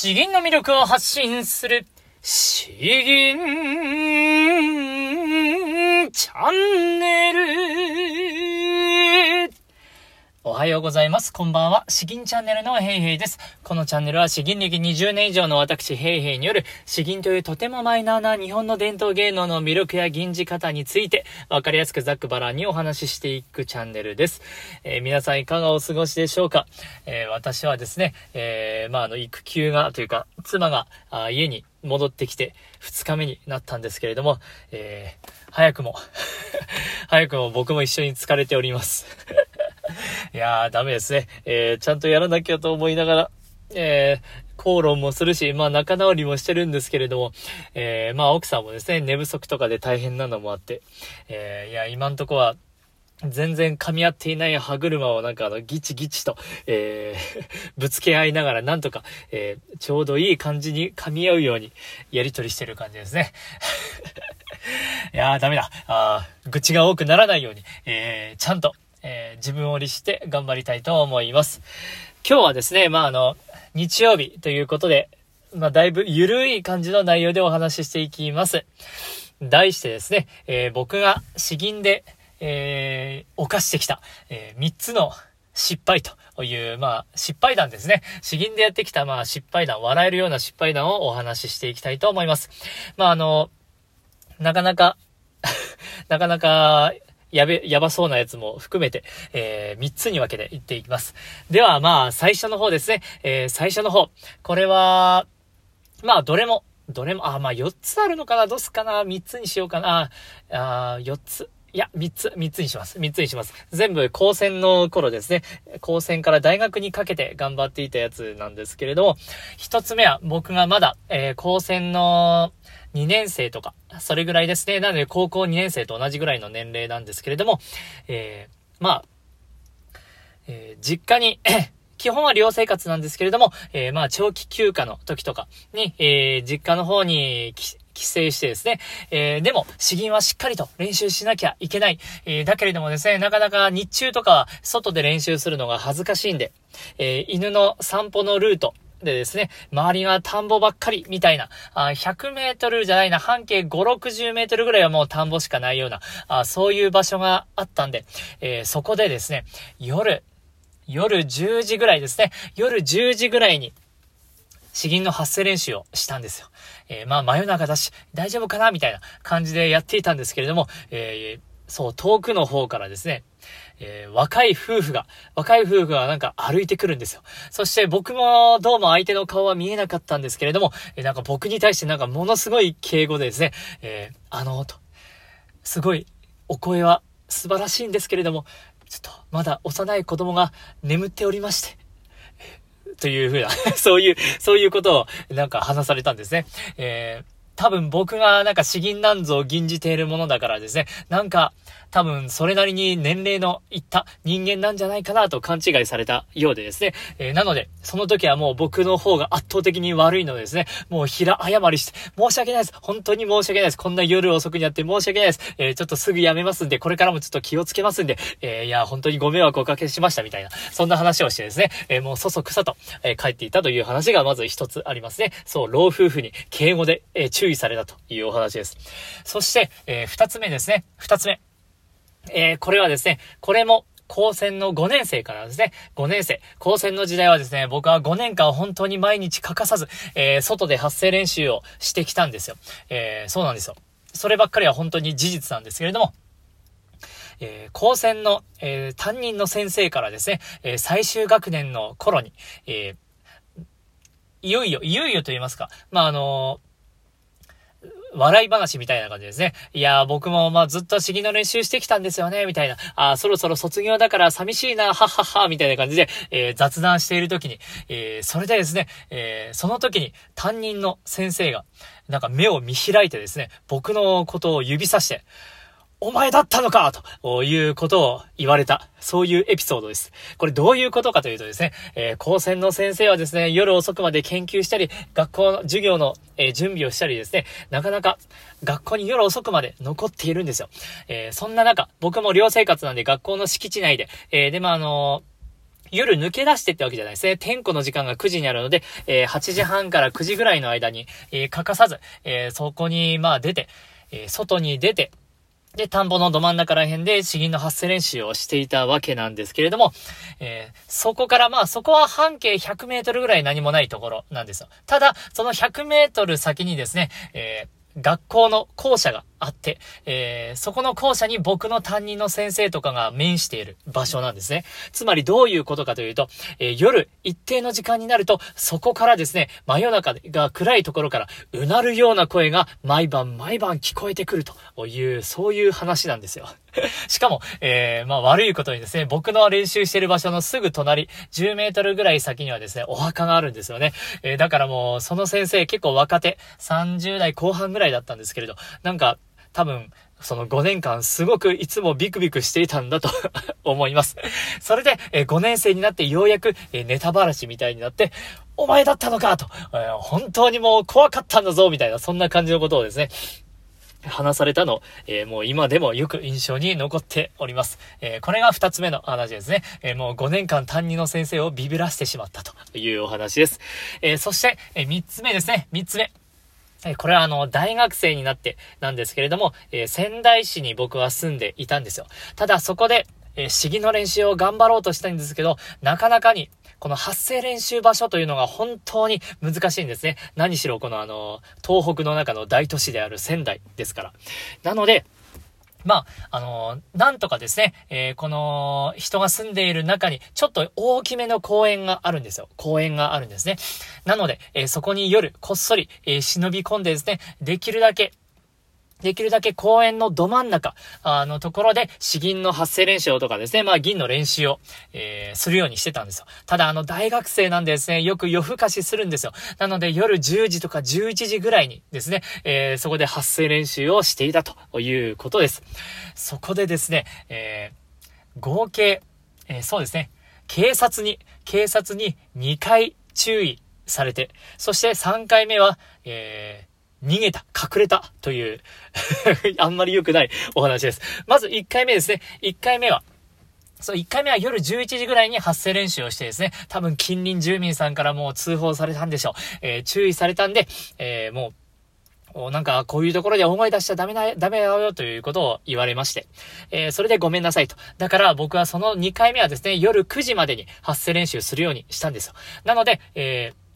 詩吟の魅力を発信する、詩吟チャンネル。はようございます。こんばんは。詩吟チャンネルのヘイヘイです。このチャンネルは詩吟歴20年以上の私ヘイヘイによる詩吟というとてもマイナーな日本の伝統芸能の魅力や吟じ方についてわかりやすくざっくばらんにお話ししていくチャンネルです。えー、皆さんいかがお過ごしでしょうか、えー、私はですね、えー、まあ、あの、育休がというか、妻があ家に戻ってきて2日目になったんですけれども、えー、早くも 早くも僕も一緒に疲れております いやー、ダメですね。えー、ちゃんとやらなきゃと思いながら、えー、口論もするし、まあ仲直りもしてるんですけれども、えー、まあ奥さんもですね、寝不足とかで大変なのもあって、えー、いや、今んとこは、全然噛み合っていない歯車をなんかあの、ギチギチと、えー、ぶつけ合いながらなんとか、えー、ちょうどいい感じに噛み合うようにやりとりしてる感じですね。いやー、ダメだ。あ愚痴が多くならないように、えー、ちゃんと、えー、自分を律して頑張りたいと思います。今日はですね、まあ、あの、日曜日ということで、まあ、だいぶゆるい感じの内容でお話ししていきます。題してですね、えー、僕が詩吟で、えー、犯してきた、えー、3つの失敗という、まあ、失敗談ですね。詩吟でやってきた、まあ、失敗談、笑えるような失敗談をお話ししていきたいと思います。まあ、あの、なかなか なかなか、やべ、やばそうなやつも含めて、えー、3つに分けていっていきます。では、まあ、最初の方ですね。えー、最初の方。これは、まあ、どれも、どれも、あ、まあ、4つあるのかな？どうすかな ?3 つにしようかなあ、あ4つ。いや、3つ、3つにします。3つにします。全部、高専の頃ですね。高専から大学にかけて頑張っていたやつなんですけれども、1つ目は僕がまだ、えー、高専の2年生とか、それぐらいですね。なので、高校2年生と同じぐらいの年齢なんですけれども、えー、まあ、えー、実家に 基本は寮生活なんですけれども、えー、まあ、長期休暇の時とかに、えー、実家の方に帰省してですね、えー、でも、詩吟はしっかりと練習しなきゃいけない。えー、だけれどもですね、なかなか日中とか外で練習するのが恥ずかしいんで、えー、犬の散歩のルート、でですね、周りが田んぼばっかりみたいな、あ100メートルじゃないな、半径5、60メートルぐらいはもう田んぼしかないような、あそういう場所があったんで、えー、そこでですね、夜、夜10時ぐらいですね、夜10時ぐらいに、詩吟の発声練習をしたんですよ。えー、まあ真夜中だし、大丈夫かなみたいな感じでやっていたんですけれども、えー、そう、遠くの方からですね、えー、若い夫婦が、若い夫婦がなんか歩いてくるんですよ。そして僕もどうも相手の顔は見えなかったんですけれども、えー、なんか僕に対してなんかものすごい敬語でですね、えー、あの、と、すごいお声は素晴らしいんですけれども、ちょっとまだ幼い子供が眠っておりまして、というふうな そういう、そういうことをなんか話されたんですね。えー多分僕がなんか詩吟なんぞを吟じているものだからですね、なんか多分それなりに年齢のいった人間なんじゃないかなと勘違いされたようでですね、えー、なので、その時はもう僕の方が圧倒的に悪いのでですね、もう平謝りして、申し訳ないです。本当に申し訳ないです。こんな夜遅くにやって申し訳ないです。えー、ちょっとすぐやめますんで、これからもちょっと気をつけますんで、えー、いや、本当にご迷惑をおかけしましたみたいな、そんな話をしてですね、えもうそそくさと、え帰っていたという話がまず一つありますね。そう、老夫婦に敬語で、え注意されたというお話です。そして、えー、二つ目ですね。二つ目。えー、これはですね、これも、高専の5年生からですね、5年生。高専の時代はですね、僕は5年間本当に毎日欠かさず、えー、外で発声練習をしてきたんですよ。えー、そうなんですよ。そればっかりは本当に事実なんですけれども、えー、高専の、え、担任の先生からですね、え、最終学年の頃に、え、いよいよ、いよいよと言いますか、まあ、あの笑い話みたいな感じですね。いやー僕もまあずっと詩吟の練習してきたんですよね、みたいな。あそろそろ卒業だから寂しいな、はっはっは、みたいな感じで、えー、雑談している時に、えー、それでですね、えー、その時に担任の先生が、なんか目を見開いてですね、僕のことを指さして、お前だったのかということを言われた。そういうエピソードです。これどういうことかというとですね、えー、高専の先生はですね、夜遅くまで研究したり、学校の授業の、えー、準備をしたりですね、なかなか学校に夜遅くまで残っているんですよ。えー、そんな中、僕も寮生活なんで学校の敷地内で、えで、まあ、あの夜抜け出してってわけじゃないですね。天候の時間が9時にあるので、え、8時半から9時ぐらいの間に、え、欠かさず、え、そこに、まあ出て、え外に出て、で、田んぼのど真ん中ら辺で詩吟の発声練習をしていたわけなんですけれども、えそこからまあそこは半径100メートルぐらい何もないところなんですよ。ただ、その100メートル先にですね、え学校の校舎があって、えー、そこの校舎に僕の担任の先生とかが面している場所なんですね。つまりどういうことかというと、えー、夜一定の時間になると、そこからですね、真夜中が暗いところからうなるような声が毎晩毎晩聞こえてくるという、そういう話なんですよ。しかも、えー、まあ悪いことにですね、僕の練習してる場所のすぐ隣、10メートルぐらい先にはですね、お墓があるんですよね。えー、だからもう、その先生結構若手、30代後半ぐらいだったんですけれど、なんか、多分、その5年間すごくいつもビクビクしていたんだと 思います。それで、え5年生になってようやく、えネタばらしみたいになって、お前だったのかと、え本当にもう怖かったんだぞみたいな、そんな感じのことをですね、話されたの、えー、もう今でもよく印象に残っております。えー、これが二つ目の話ですね。えー、もう5年間担任の先生をビビらせてしまったというお話です。えそして、え三つ目ですね。三つ目。えこれはあの、大学生になってなんですけれども、え仙台市に僕は住んでいたんですよ。ただそこで、え市議の練習を頑張ろうとしたんですけど、なかなかにこの発声練習場所というのが本当に難しいんですね。何しろこのあの、東北の中の大都市である仙台ですから。なので、まあ、あのー、なんとかですね、えー、この人が住んでいる中にちょっと大きめの公園があるんですよ。公園があるんですね。なので、えー、そこに夜こっそり、え忍び込んでですね、できるだけできるだけ公園のど真ん中、あのところで、詩吟の発声練習とかですね、まあ銀の練習を、えー、するようにしてたんですよ。ただあの大学生なんでですね、よく夜更かしするんですよ。なので夜10時とか11時ぐらいにですね、えー、そこで発声練習をしていたということです。そこでですね、えー、合計、えー、そうですね、警察に、警察に2回注意されて、そして3回目は、えー、逃げた、隠れたという あんまり良くないお話です。まず1回目ですね。1回目は、そう、1回目は夜11時ぐらいに発声練習をしてですね、多分近隣住民さんからもう通報されたんでしょう。えー、注意されたんで、えー、もう、なんか、こういうところで大声出しちゃダメな、ダメだよということを言われまして。えー、それでごめんなさいと。だから僕はその2回目はですね、夜9時までに発声練習するようにしたんですよ。なので、えー、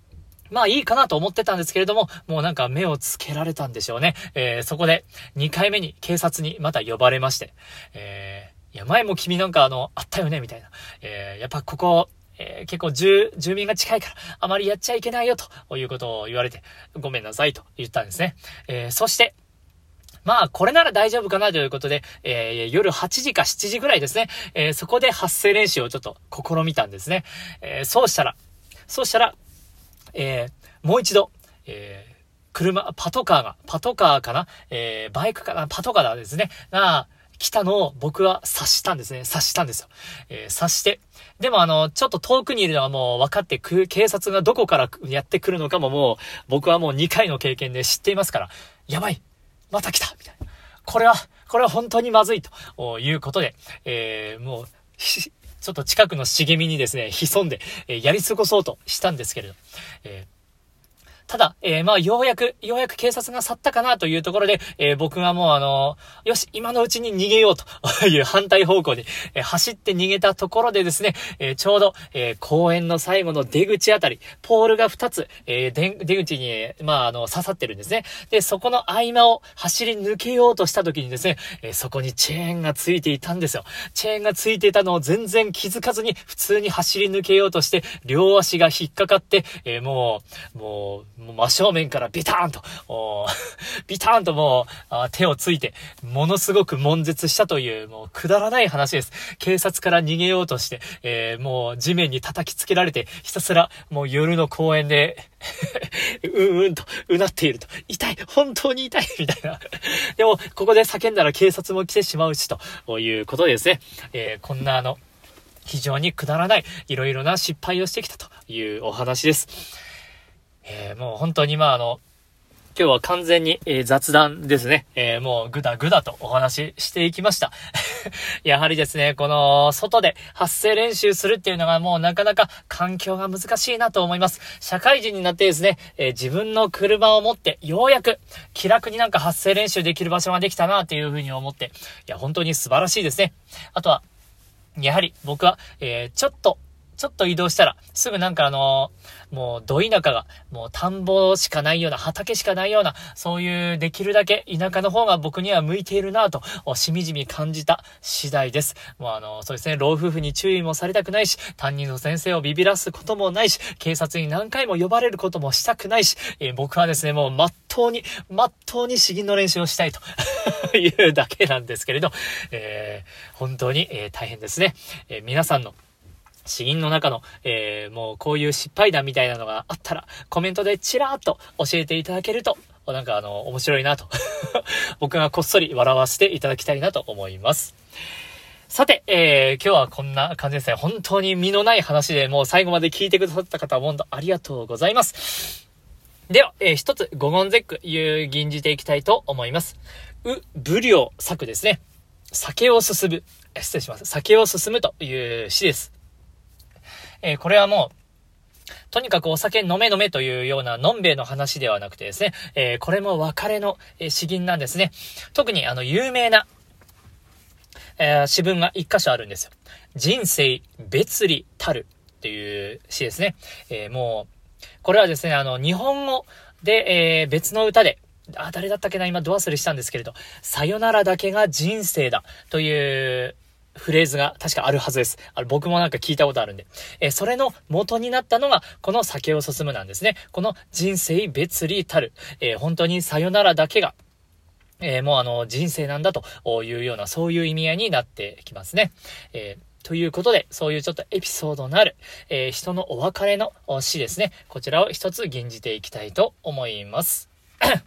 まあいいかなと思ってたんですけれども、もうなんか目をつけられたんでしょうね。えー、そこで2回目に警察にまた呼ばれまして、えー、いや前も君なんかあの、あったよね、みたいな。えー、やっぱここ、えー、結構住、住民が近いから、あまりやっちゃいけないよ、ということを言われて、ごめんなさい、と言ったんですね。えー、そして、まあ、これなら大丈夫かなということで、えー、夜8時か7時ぐらいですね、え、そこで発声練習をちょっと試みたんですね。え、そうしたら、そうしたら、えー、もう一度、えー、車、パトカーが、パトカーかな？えー、バイクかな？パトカーだですね。が、来たのを僕は察したんですね。察したんですよ。えー、察して。でもあの、ちょっと遠くにいるのはもう分かってく、警察がどこからやってくるのかももう、僕はもう2回の経験で知っていますから、やばいまた来たみたいな。これは、これは本当にまずいということで、えー、もう、ちょっと近くの茂みにですね、潜んで、えー、やり過ごそうとしたんですけれど、えーただ、えー、まあ、ようやく、ようやく警察が去ったかなというところで、えー、僕がもうあのー、よし、今のうちに逃げようと いう反対方向で、え走って逃げたところでですね、えちょうど、え公園の最後の出口あたり、ポールが2つ、え出口に、まあ、あの、刺さってるんですね。で、そこの合間を走り抜けようとした時にですね、えそこにチェーンがついていたんですよ。チェーンがついていたのを全然気づかずに、普通に走り抜けようとして、両足が引っかかって、えもう、もう、もう真正面からビターンと、ビターンともう手をついて、ものすごく悶絶したという、もうくだらない話です。警察から逃げようとして、えー、もう地面に叩きつけられて、ひたすらもう夜の公園で うんうんと、うなっていると。痛い本当に痛いみたいな。でも、ここで叫んだら警察も来てしまうし、ということでですね。えー、こんなあの、非常にくだらない、いろいろな失敗をしてきたというお話です。えー、もう本当にまああの、今日は完全に、えー、雑談ですね。えー、もうぐだぐだとお話ししていきました。やはりですね、この外で発声練習するっていうのがもうなかなか環境が難しいなと思います。社会人になってですね、えー、自分の車を持ってようやく気楽になんか発声練習できる場所ができたなっていうふうに思って、いや、本当に素晴らしいですね。あとは、やはり僕は、えちょっとちょっと移動したら、すぐなんかあのー、もう、ど田舎が、もう田んぼしかないような、畑しかないような、そういうできるだけ田舎の方が僕には向いているなと、しみじみ感じた次第です。もうあのー、そうですね、老夫婦に注意もされたくないし、担任の先生をビビらすこともないし、警察に何回も呼ばれることもしたくないし、えー、僕はですね、もうまっとうに、まっとうに詩吟の練習をしたいと いうだけなんですけれど、えー、本当に、えー、大変ですね。えー、皆さんの詩吟の中の、えー、もうこういう失敗談みたいなのがあったら、コメントでチラーっと教えていただけると、なんかあの、面白いなと 僕がこっそり笑わせていただきたいなと思います。さて、えー、今日はこんな感じですね。本当に身のない話でもう最後まで聞いてくださった方本当ありがとうございます。では、えー、一つ、五言絶句、有吟じていきたいと思います。う、武領作ですね。酒を進む。失礼します。酒を進むという詩です。えー、これはもう、とにかくお酒飲め飲めというようなのんべえの話ではなくてですね、えー、これも別れの、え、詩吟なんですね。特にあの、有名な、えー、詩文が一箇所あるんですよ。人生別離たるっていう詩ですね。えー、もう、これはですね、あの、日本語で、え、別の歌で、あ、誰だったっけな今ド忘れしたんですけれど、さよならだけが人生だというフレーズが確かあるはずです。あの僕もなんか聞いたことあるんで。えー、それの元になったのが、この酒を進むなんですね。この人生別離たる、えー、本当にさよならだけが、えー、もうあの、人生なんだというような、そういう意味合いになってきますね。えということで、そういうちょっとエピソードのある、え人のお別れの詩ですね。こちらを一つ吟じていきたいと思います。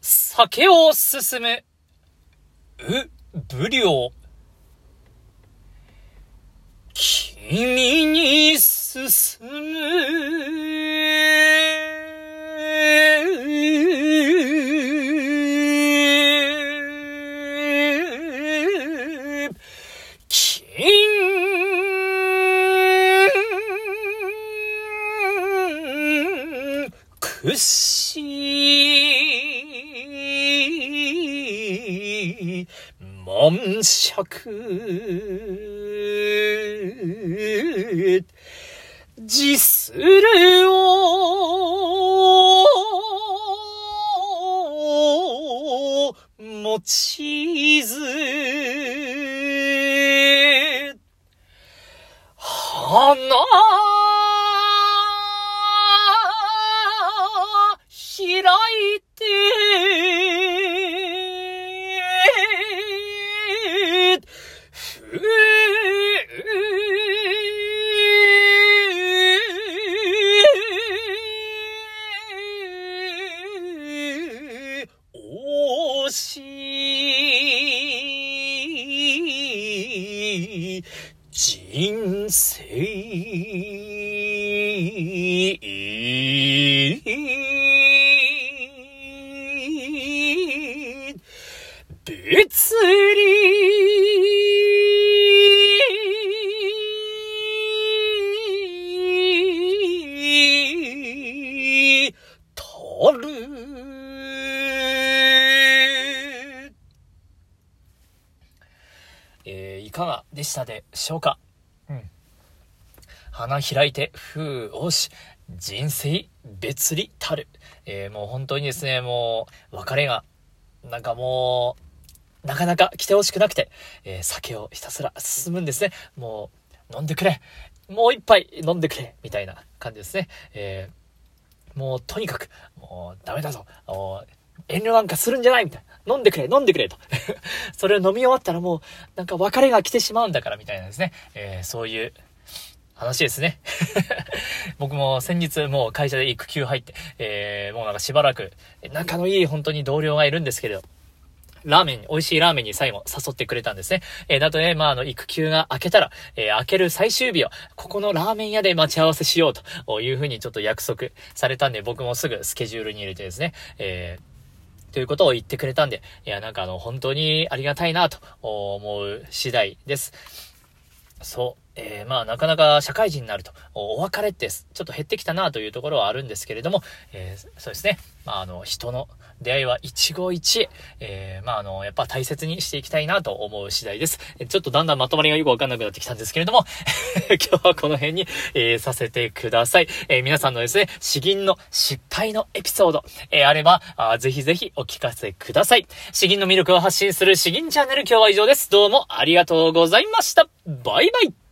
酒を進むう、武領。君に進む。晩酌自するを持ちず花開いてしたでしょうか？うん。花開いて、ふう、おし、人生別離たる。えー、もう本当にですね、もう、別れが、なんかもう、なかなか来てほしくなくて、えー、酒をひたすら進むんですね。もう、飲んでくれ。もう一杯飲んでくれ。みたいな感じですね。えー、もうとにかく、もうダメだぞ。遠慮なんかするんじゃないみたいな。飲んでくれ、飲んでくれと。それを飲み終わったらもう、なんか別れが来てしまうんだからみたいなですね。えー、そういう話ですね。僕も先日もう会社で育休入って、えー、もうなんかしばらく仲のいい本当に同僚がいるんですけれど、ラーメン、美味しいラーメンに最後誘ってくれたんですね。えー、だとね、まあ、あの、育休が明けたら、えー、明ける最終日は、ここのラーメン屋で待ち合わせしようというふうにちょっと約束されたんで、僕もすぐスケジュールに入れてですね、えー、ということを言ってくれたんで、いや、なんかあの、本当にありがたいなと思う次第です。そう。えー、まあなかなか社会人になると、お別れってちょっと減ってきたなというところはあるんですけれども、えー、そうですね。まああの、人の出会いは一期一会、えー、まああの、やっぱ大切にしていきたいなと思う次第です。ちょっとだんだんまとまりがよくわかんなくなってきたんですけれども、今日はこの辺に、えー、させてください。えー、皆さんのですね、詩吟の失敗のエピソード、えー、あればあ、ぜひぜひお聞かせください。詩吟の魅力を発信する詩吟チャンネル今日は以上です。どうもありがとうございました。バイバイ